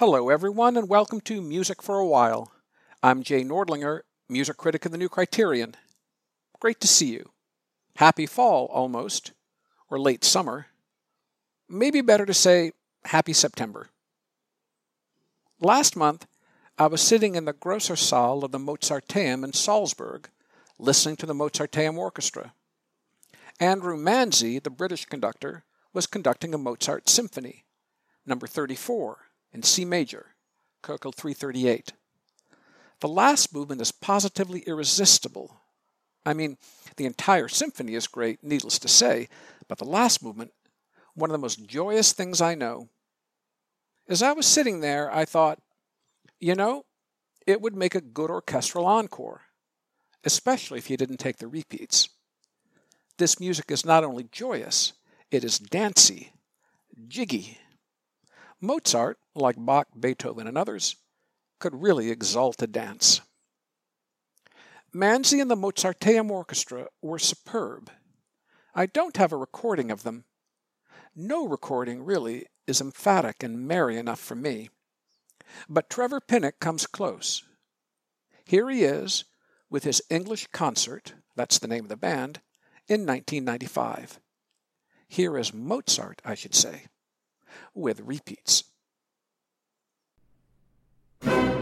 Hello, everyone, and welcome to Music for a While. I'm Jay Nordlinger, music critic of the New Criterion. Great to see you. Happy fall, almost, or late summer. Maybe better to say happy September. Last month, I was sitting in the Grosser Saal of the Mozarteum in Salzburg, listening to the Mozarteum Orchestra. Andrew Manze, the British conductor, was conducting a Mozart symphony, number 34 in C major, Köchel 338. The last movement is positively irresistible. I mean, the entire symphony is great, needless to say, but the last movement, one of the most joyous things I know. As I was sitting there, I thought, you know, it would make a good orchestral encore, especially if you didn't take the repeats. This music is not only joyous, it is dancey, jiggy, Mozart, like Bach, Beethoven, and others, could really exalt a dance. Manze and the Mozarteum Orchestra were superb. I don't have a recording of them. No recording, really, is emphatic and merry enough for me. But Trevor Pinnock comes close. Here he is, with his English concert, that's the name of the band, in 1995. Here is Mozart, I should say with repeats you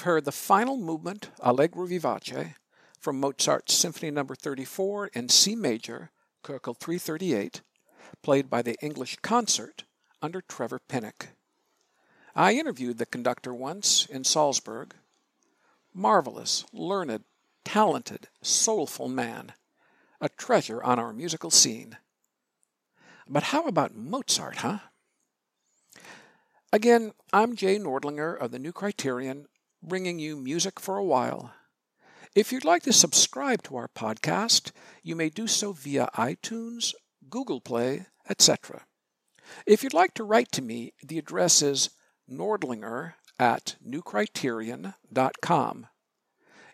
We've heard the final movement, Allegro vivace, from Mozart's Symphony No. 34 in C major, Köchel 338, played by the English Concert under Trevor Pinnock. I interviewed the conductor once in Salzburg. Marvelous, learned, talented, soulful man, a treasure on our musical scene. But how about Mozart, huh? Again, I'm Jay Nordlinger of the New Criterion bringing you music for a while. If you'd like to subscribe to our podcast, you may do so via iTunes, Google Play, etc. If you'd like to write to me, the address is nordlinger at newcriterion.com.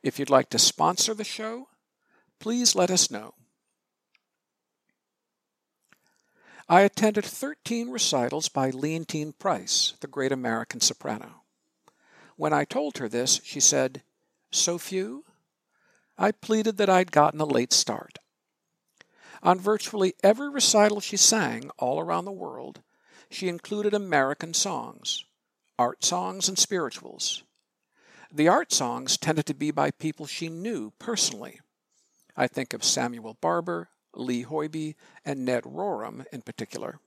If you'd like to sponsor the show, please let us know. I attended 13 recitals by Leontyne Price, the great American soprano. When I told her this, she said, So few? I pleaded that I'd gotten a late start. On virtually every recital she sang all around the world, she included American songs, art songs, and spirituals. The art songs tended to be by people she knew personally. I think of Samuel Barber, Lee Hoiby, and Ned Rorem in particular.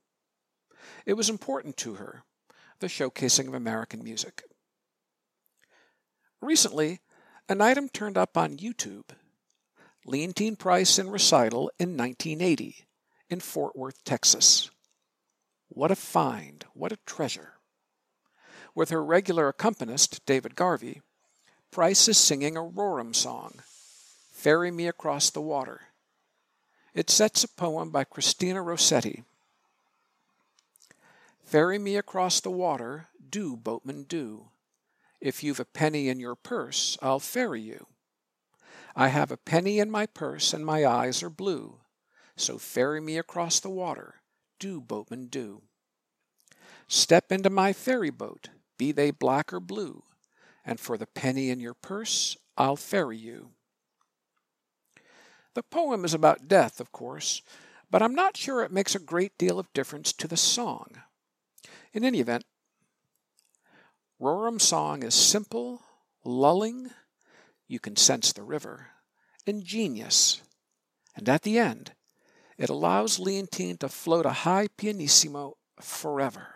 It was important to her, the showcasing of American music. Recently, an item turned up on YouTube Leontyne Price in recital in 1980 in Fort Worth, Texas. What a find! What a treasure! With her regular accompanist, David Garvey, Price is singing a Rorem song, Ferry Me Across the Water. It sets a poem by Christina Rossetti. Ferry me across the water, do, boatman, do. If you've a penny in your purse, I'll ferry you. I have a penny in my purse, and my eyes are blue. So ferry me across the water, do, boatman, do. Step into my ferry boat, be they black or blue and for the penny in your purse, I'll ferry you. The poem is about death, of course, but I'm not sure it makes a great deal of difference to the song. In any event, Rorem's song is simple, lulling, you can sense the river, ingenious, and at the end, it allows Leontyne to float a high pianissimo forever.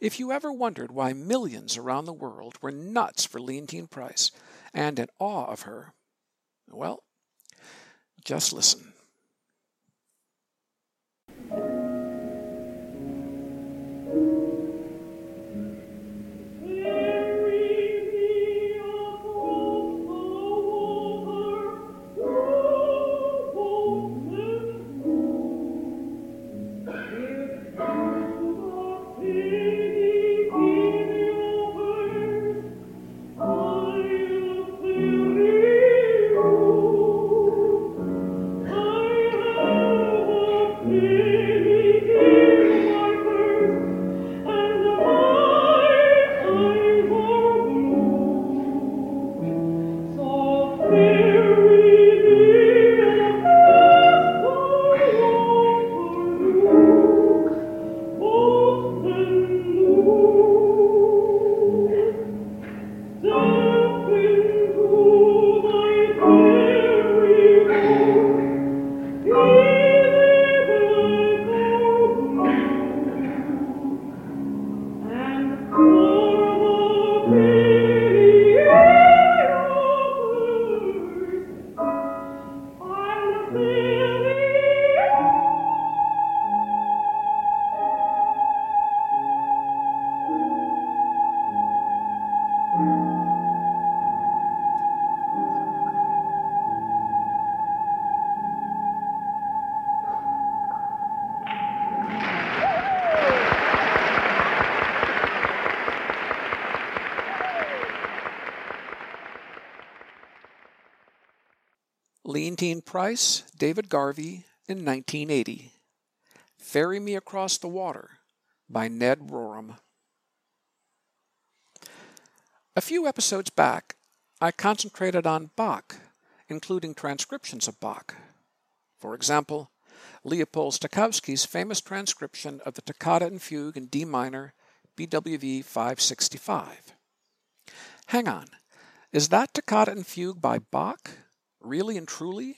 If you ever wondered why millions around the world were nuts for Leontyne Price and in awe of her, well, just listen. Leontyne Price, David Garvey in 1980. Ferry Me Across the Water by Ned Rorem. A few episodes back, I concentrated on Bach, including transcriptions of Bach. For example, Leopold Stokowski's famous transcription of the Toccata and Fugue in D minor, BWV 565. Hang on, is that Toccata and Fugue by Bach? Really and truly?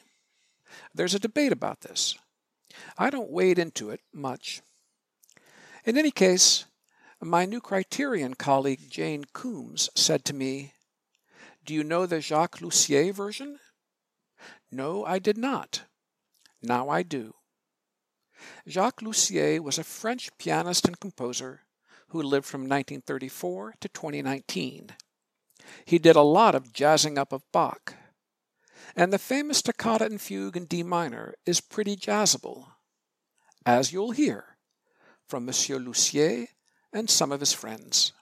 There's a debate about this. I don't wade into it much. In any case, my new criterion colleague Jane Coombs said to me, Do you know the Jacques Loussier version? No, I did not. Now I do. Jacques Loussier was a French pianist and composer who lived from 1934 to 2019. He did a lot of jazzing up of Bach and the famous toccata and fugue in D minor is pretty jazzable, as you'll hear from Monsieur Loussier and some of his friends.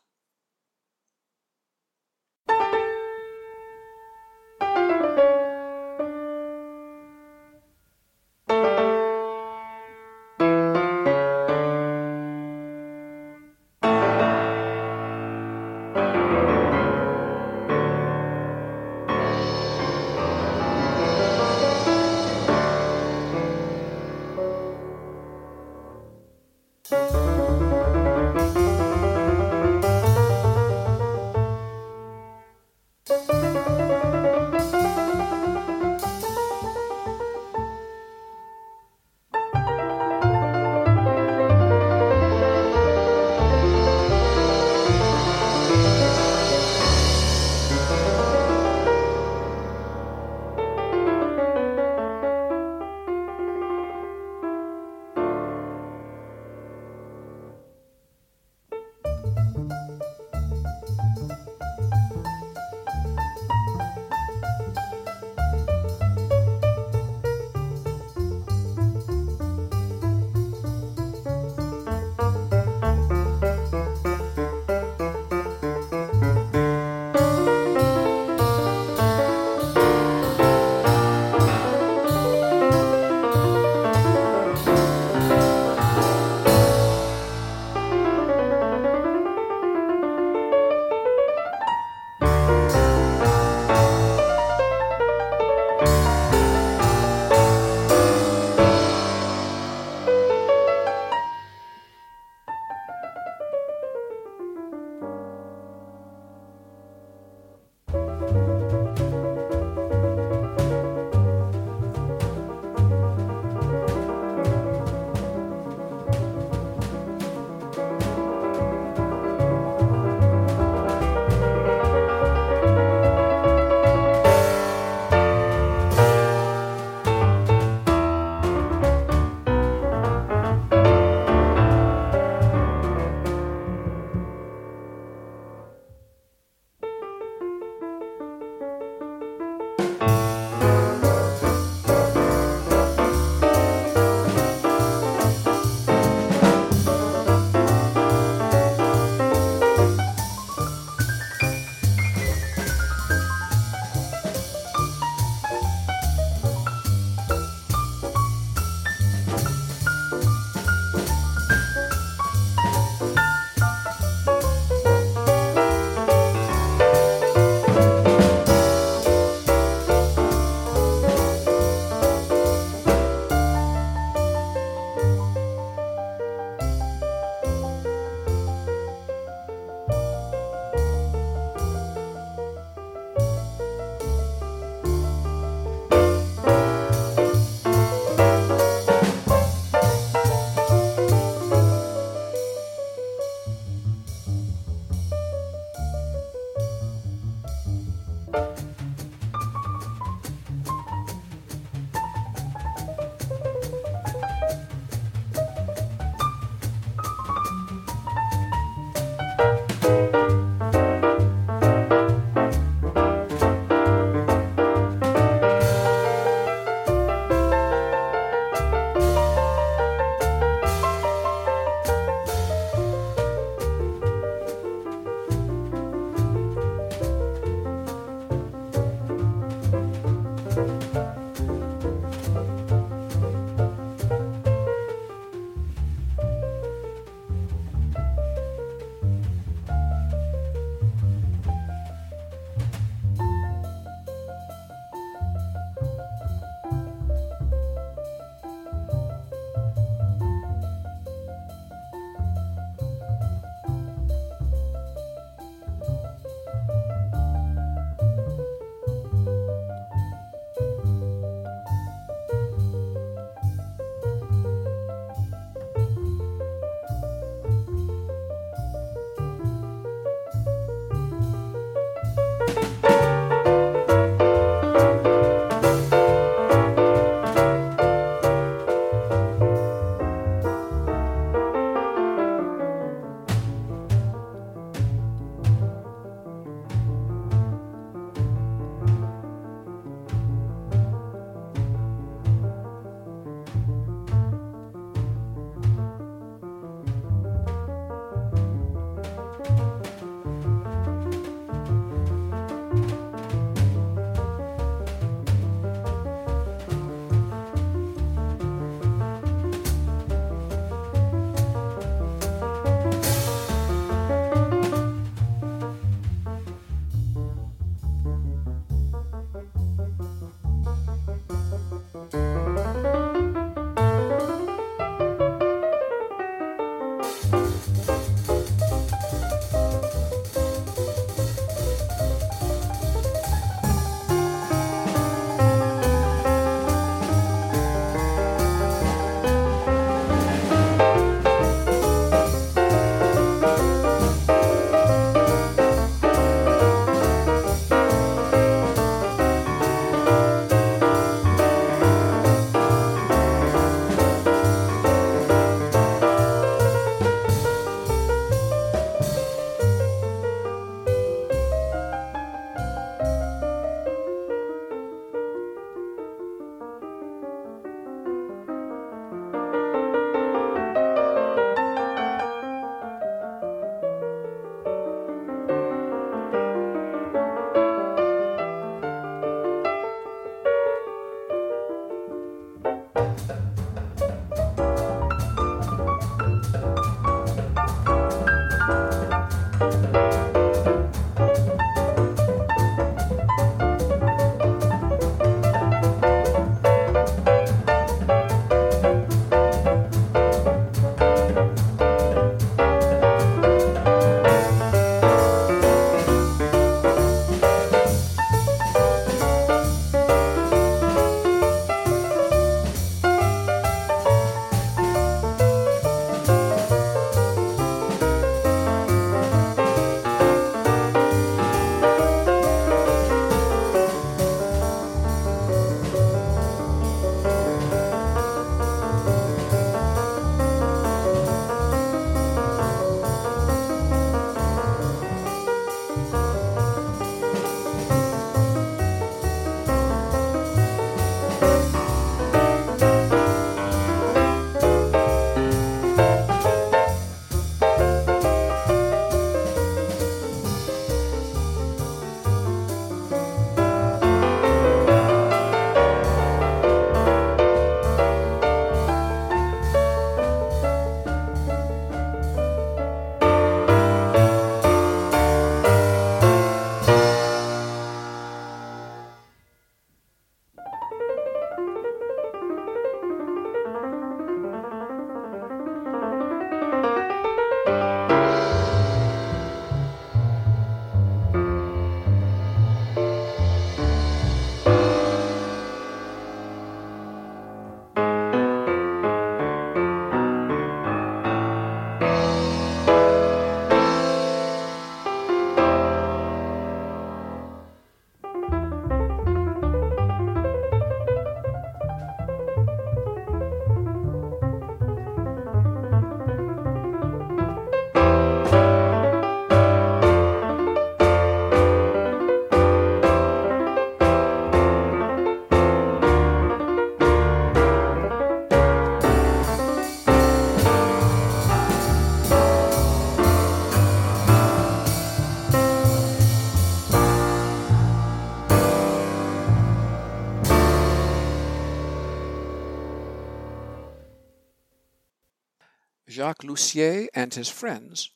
Jacques Loussier and his friends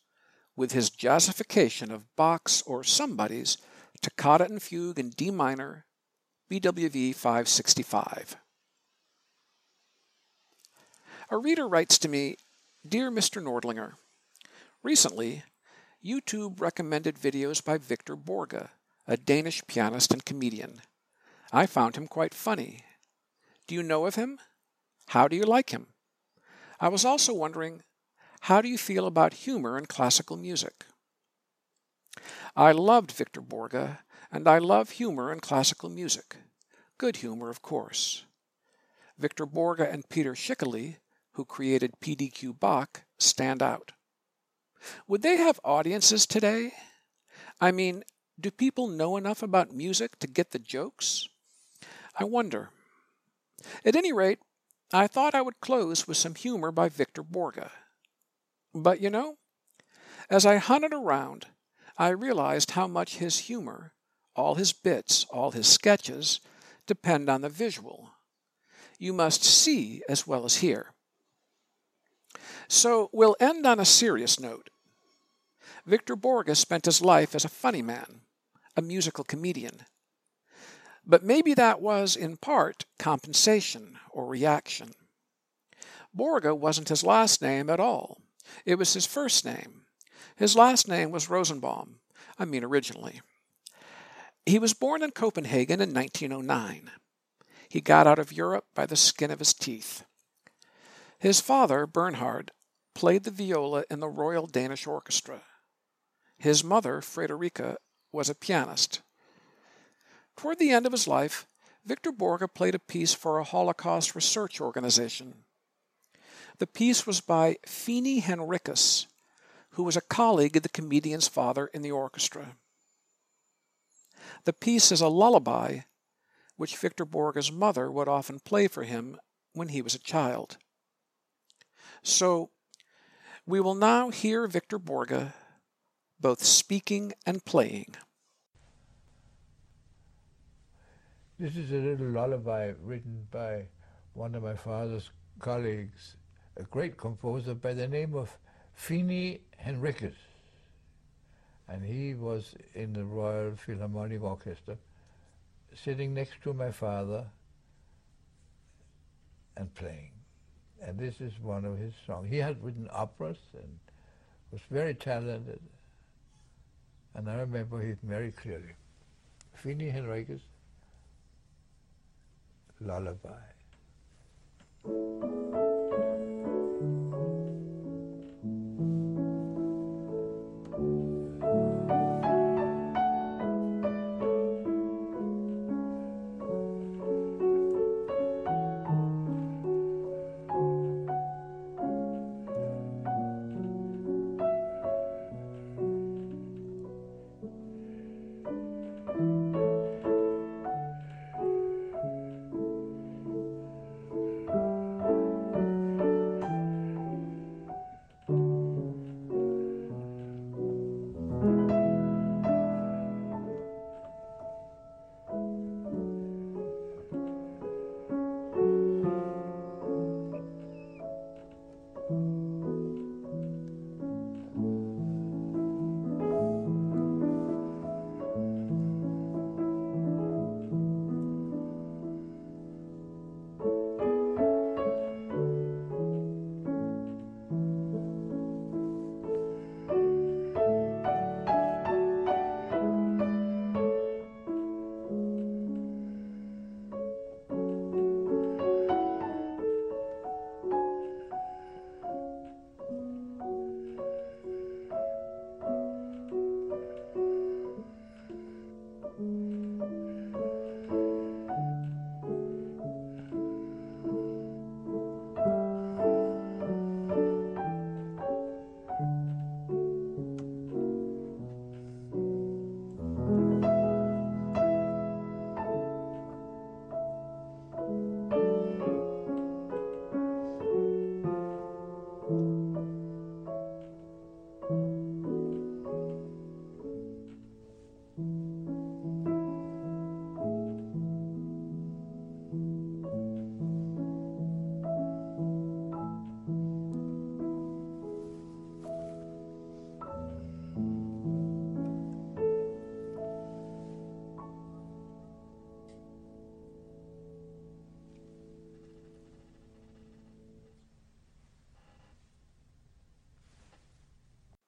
with his jazzification of Bach's or somebody's Toccata and Fugue in D minor, BWV 565. A reader writes to me, Dear Mr. Nordlinger, recently YouTube recommended videos by Victor Borge, a Danish pianist and comedian. I found him quite funny. Do you know of him? How do you like him? I was also wondering how do you feel about humor in classical music? I loved Victor Borge, and I love humor in classical music. Good humor, of course. Victor Borge and Peter Schickele, who created PDQ Bach, stand out. Would they have audiences today? I mean, do people know enough about music to get the jokes? I wonder. At any rate, I thought I would close with some humor by Victor Borge. But you know, as I hunted around, I realized how much his humor, all his bits, all his sketches, depend on the visual. You must see as well as hear. So we'll end on a serious note. Victor Borge spent his life as a funny man, a musical comedian. But maybe that was, in part, compensation or reaction. Borge wasn't his last name at all. It was his first name. His last name was Rosenbaum, I mean originally. He was born in Copenhagen in 1909. He got out of Europe by the skin of his teeth. His father, Bernhard, played the viola in the Royal Danish Orchestra. His mother, Frederica, was a pianist. Toward the end of his life, Victor Borge played a piece for a Holocaust research organization. The piece was by Fini Henriques, who was a colleague of the comedian's father in the orchestra. The piece is a lullaby which Victor Borge's mother would often play for him when he was a child. So, we will now hear Victor Borge both speaking and playing. This is a little lullaby written by one of my father's colleagues, a great composer by the name of Fini Henriques. And he was in the Royal Philharmonic Orchestra, sitting next to my father and playing. And this is one of his songs. He had written operas and was very talented. And I remember him very clearly. Fini Henriques, Lullaby.